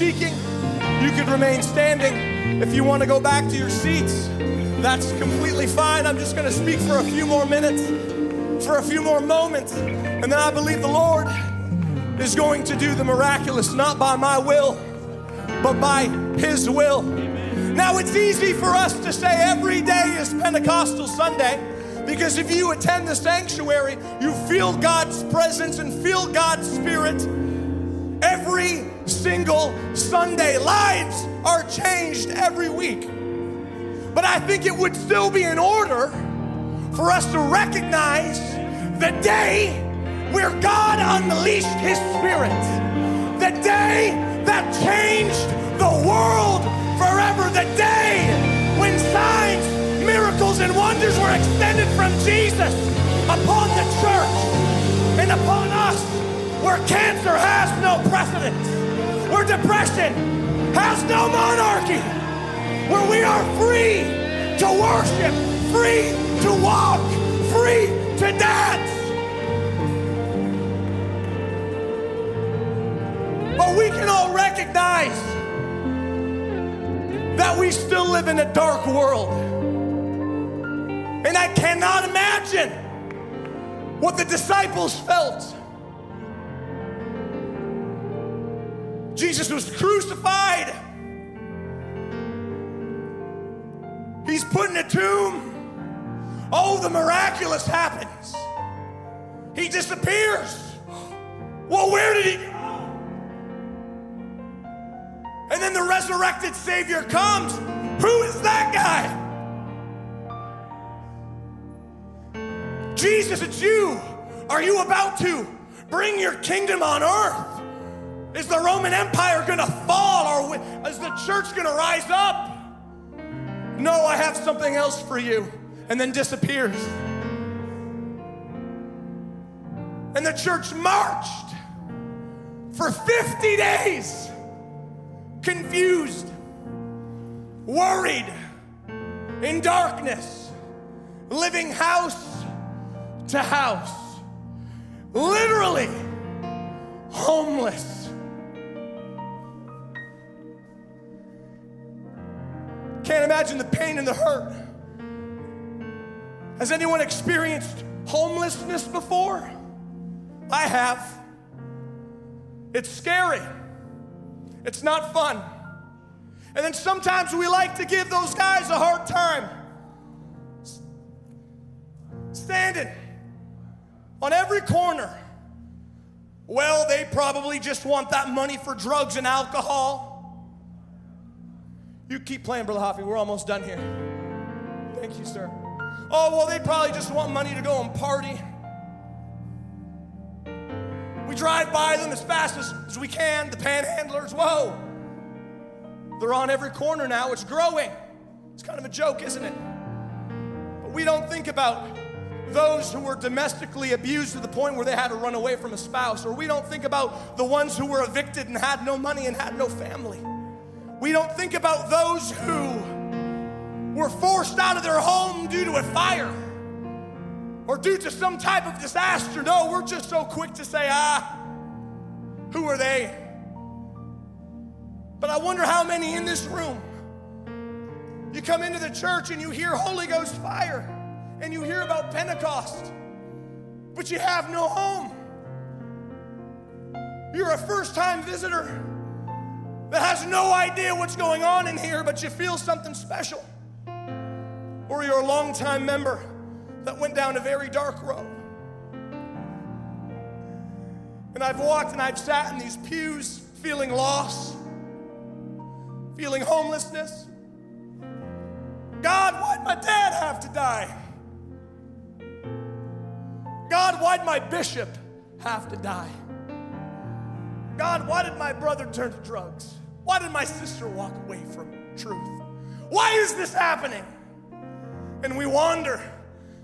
seeking, you could remain standing. If you want to go back to your seats, that's completely fine. I'm just going to speak for a few more minutes, for a few more moments, and then I believe the Lord is going to do the miraculous, not by my will, but by His will. Now, it's easy for us to say every day is Pentecostal Sunday because if you attend the sanctuary, you feel God's presence and feel God's Spirit every single Sunday. Lives are changed every week. But I think it would still be in order for us to recognize the day where God unleashed His Spirit, the day that changed the world forever, the day when signs, miracles, and wonders were extended from Jesus upon the church and upon us, where cancer has no precedence, where depression has no monarchy, where we are free to worship, free to walk, free to dance. But we can all recognize that we still live in a dark world. And I cannot imagine what the disciples felt. Jesus was crucified. He's put in a tomb. Oh, the miraculous happens. He disappears. Well, where did he go? And then the resurrected Savior comes. Who is that guy? Jesus, it's you. Are you about to bring your kingdom on earth? Is the Roman Empire gonna fall or is the church gonna rise up? No, I have something else for you. And then disappears. And the church marched for 50 days, confused, worried, in darkness, living house to house, literally homeless. Imagine the pain and the hurt. Has anyone experienced homelessness before? I have. It's scary. It's not fun. And then sometimes we like to give those guys a hard time. Standing on every corner. Well, they probably just want that money for drugs and alcohol. You keep playing, Brother Hoffy. We're almost done here. Thank you, sir. Oh, well, they probably just want money to go and party. We drive by them as fast as, as we can, the panhandlers. Whoa. They're on every corner now. It's growing. It's kind of a joke, isn't it? But we don't think about those who were domestically abused to the point where they had to run away from a spouse, or we don't think about the ones who were evicted and had no money and had no family. We don't think about those who were forced out of their home due to a fire or due to some type of disaster. No, we're just so quick to say, ah, who are they? But I wonder how many in this room, you come into the church and you hear Holy Ghost fire and you hear about Pentecost, but you have no home. You're a first time visitor that has no idea what's going on in here, but you feel something special. Or you're a long-time member that went down a very dark road. And I've walked and I've sat in these pews feeling lost, feeling homelessness. God, why'd my dad have to die? God, why'd my bishop have to die? God, why did my brother turn to drugs? Why did my sister walk away from truth? Why is this happening? And we wander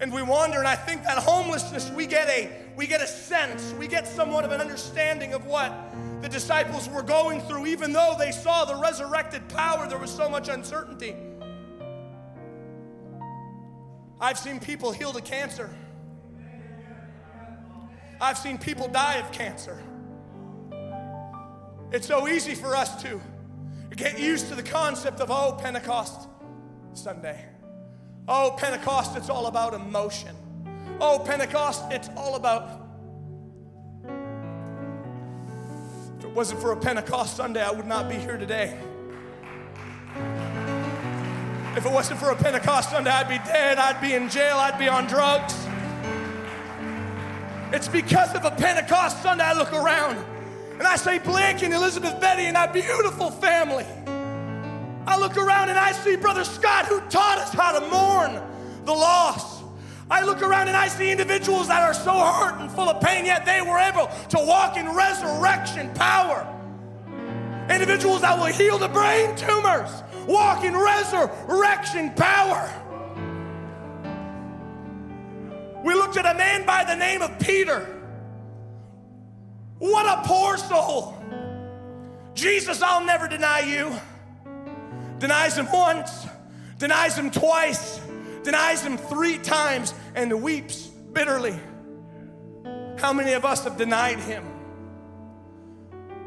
and we wander and I think that homelessness we get a we get a sense, we get somewhat of an understanding of what the disciples were going through even though they saw the resurrected power there was so much uncertainty. I've seen people healed of cancer. I've seen people die of cancer. It's so easy for us to get used to the concept of, oh, Pentecost Sunday. Oh, Pentecost, it's all about emotion. Oh, Pentecost, it's all about. If it wasn't for a Pentecost Sunday, I would not be here today. If it wasn't for a Pentecost Sunday, I'd be dead, I'd be in jail, I'd be on drugs. It's because of a Pentecost Sunday I look around and I say, Blake and Elizabeth Betty and that beautiful family. I look around and I see Brother Scott who taught us how to mourn the loss. I look around and I see individuals that are so hurt and full of pain, yet they were able to walk in resurrection power. Individuals that will heal the brain tumors, walk in resurrection power. We looked at a man by the name of Peter. What a poor soul. Jesus, I'll never deny you. Denies him once, denies him twice, denies him three times, and weeps bitterly. How many of us have denied him?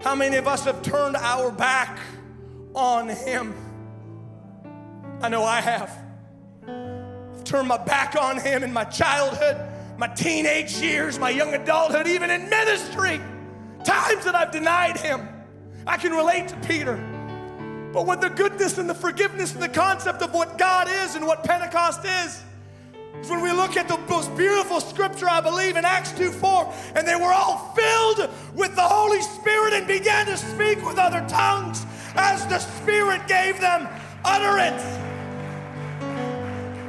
How many of us have turned our back on him? I know I have. I've turned my back on him in my childhood, my teenage years, my young adulthood, even in ministry times that I've denied him. I can relate to Peter. But with the goodness and the forgiveness and the concept of what God is and what Pentecost is, is when we look at the most beautiful scripture, I believe, in Acts 2 4, and they were all filled with the Holy Spirit and began to speak with other tongues as the Spirit gave them utterance.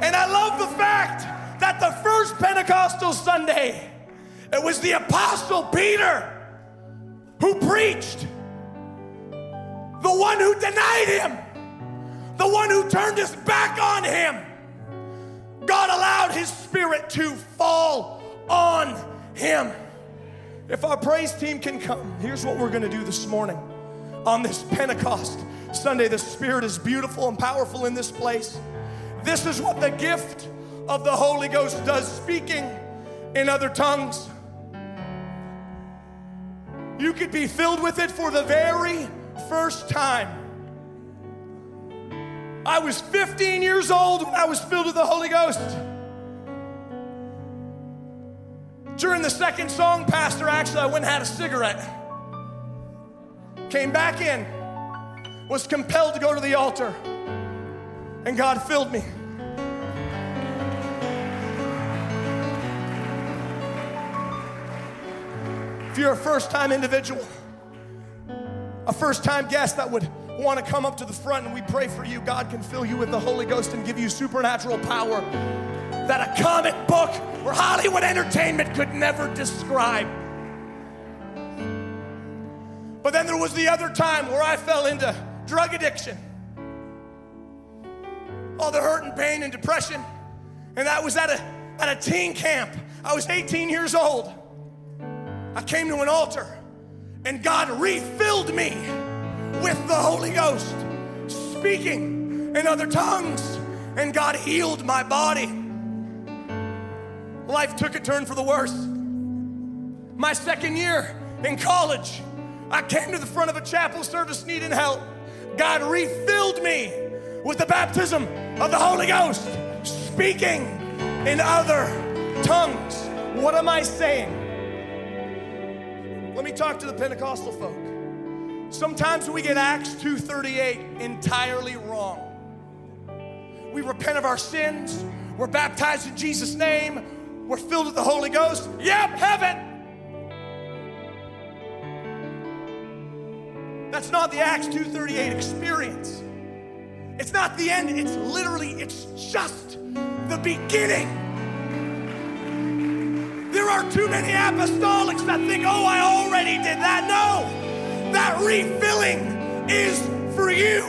And I love the fact that the first Pentecostal Sunday, it was the Apostle Peter who preached, the one who denied him, the one who turned his back on him. God allowed his spirit to fall on him. If our praise team can come, here's what we're going to do this morning on this Pentecost Sunday. The Spirit is beautiful and powerful in this place. This is what the gift of the Holy Ghost does speaking in other tongues. You could be filled with it for the very first time. I was 15 years old when I was filled with the Holy Ghost. During the second song, Pastor, actually, I went and had a cigarette. Came back in, was compelled to go to the altar, and God filled me. If you're a first time individual, a first time guest that would want to come up to the front and we pray for you, God can fill you with the Holy Ghost and give you supernatural power that a comic book or Hollywood entertainment could never describe. But then there was the other time where I fell into drug addiction, all the hurt and pain and depression. And that was at a, at a teen camp. I was 18 years old. I came to an altar and God refilled me with the Holy Ghost, speaking in other tongues, and God healed my body. Life took a turn for the worse. My second year in college, I came to the front of a chapel service needing help. God refilled me with the baptism of the Holy Ghost, speaking in other tongues. What am I saying? Let me talk to the Pentecostal folk. Sometimes we get Acts 2:38 entirely wrong. We repent of our sins, we're baptized in Jesus' name, we're filled with the Holy Ghost. Yep, heaven. That's not the Acts 2:38 experience. It's not the end, it's literally it's just the beginning. There are too many apostolics that think, oh, I already did that. No, that refilling is for you.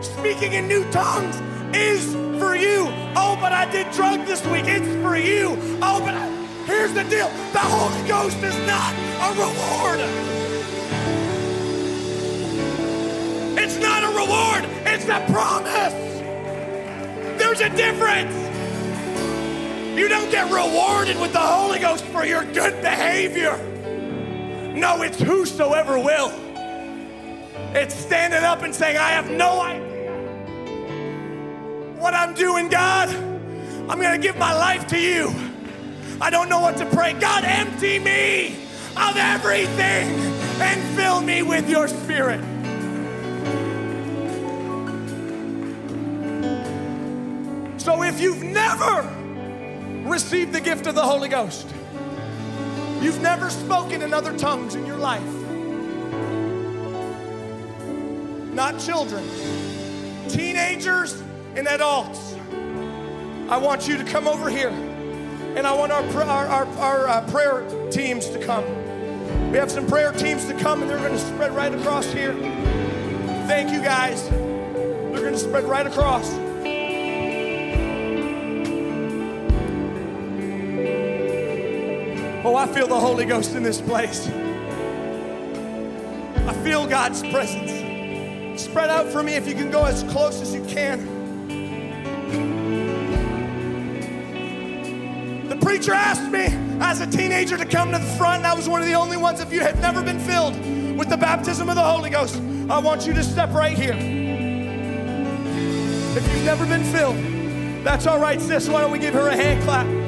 Speaking in new tongues is for you. Oh, but I did drug this week. It's for you. Oh, but I... here's the deal the Holy Ghost is not a reward. It's not a reward, it's a promise. There's a difference. You don't get rewarded with the Holy Ghost for your good behavior. No, it's whosoever will. It's standing up and saying, I have no idea what I'm doing, God. I'm going to give my life to you. I don't know what to pray. God, empty me of everything and fill me with your spirit. So if you've never received the gift of the Holy Ghost, you've never spoken in other tongues in your life, not children, teenagers, and adults, I want you to come over here and I want our, our, our, our uh, prayer teams to come. We have some prayer teams to come and they're going to spread right across here. Thank you guys. They're going to spread right across. Oh, I feel the Holy Ghost in this place. I feel God's presence. Spread out for me if you can go as close as you can. The preacher asked me as a teenager to come to the front, and I was one of the only ones. If you have never been filled with the baptism of the Holy Ghost, I want you to step right here. If you've never been filled, that's all right, sis. Why don't we give her a hand clap?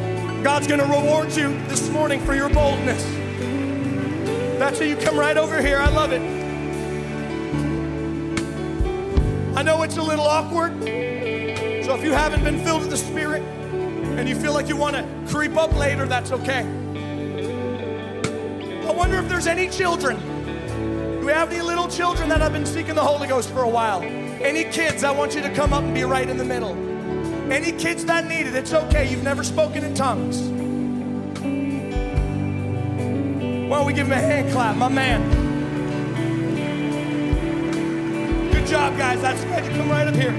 God's going to reward you this morning for your boldness. That's how you come right over here. I love it. I know it's a little awkward. So if you haven't been filled with the Spirit and you feel like you want to creep up later, that's okay. I wonder if there's any children. Do we have any little children that have been seeking the Holy Ghost for a while? Any kids, I want you to come up and be right in the middle. Any kids that need it, it's okay. You've never spoken in tongues. Why don't we give him a hand clap, my man? Good job, guys. That's good. You come right up here.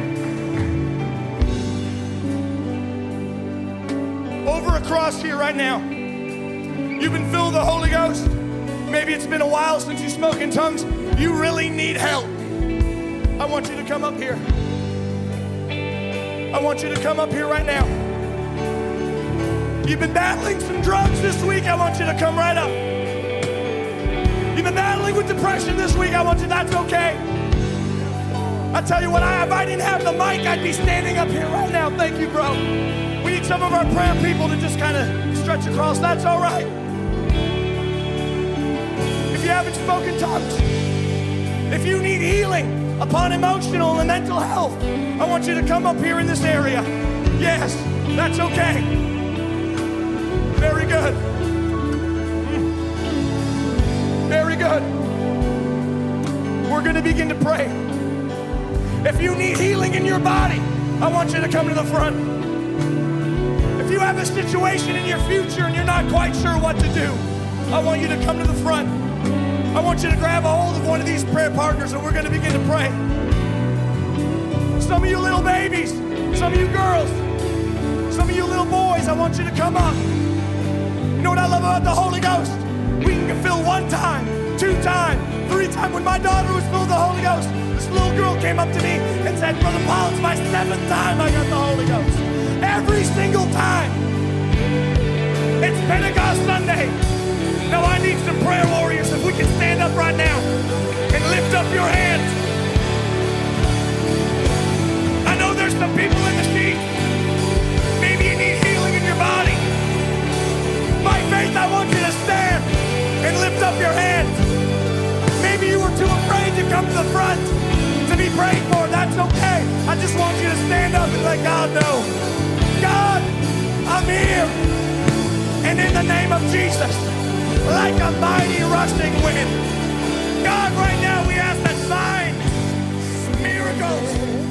Over across here right now. You've been filled with the Holy Ghost. Maybe it's been a while since you spoke in tongues. You really need help. I want you to come up here. I want you to come up here right now. You've been battling some drugs this week. I want you to come right up. You've been battling with depression this week. I want you. That's okay. I tell you what, I, if I didn't have the mic, I'd be standing up here right now. Thank you, bro. We need some of our prayer people to just kind of stretch across. That's all right. If you haven't spoken tongues, if you need healing upon emotional and mental health, I want you to come up here in this area. Yes, that's okay. Very good. Mm. Very good. We're going to begin to pray. If you need healing in your body, I want you to come to the front. If you have a situation in your future and you're not quite sure what to do, I want you to come to the front. I want you to grab a hold of one of these prayer partners and we're going to begin to pray. Some of you little babies, some of you girls, some of you little boys, I want you to come up. You know what I love about the Holy Ghost? We can fill one time, two time, three time. When my daughter was filled with the Holy Ghost, this little girl came up to me and said, Brother Paul, it's my seventh time I got the Holy Ghost. Every single time. It's Pentecost Sunday. Now I need some prayer warriors. If we can stand up right now and lift up your hands. I know there's some people in the seat. Maybe you need healing in your body. By faith, I want you to stand and lift up your hands. Maybe you were too afraid to come to the front to be prayed for. That's okay. I just want you to stand up and let God know. God, I'm here. And in the name of Jesus, like a mighty rushing wind. God, right now we ask that signs, miracles,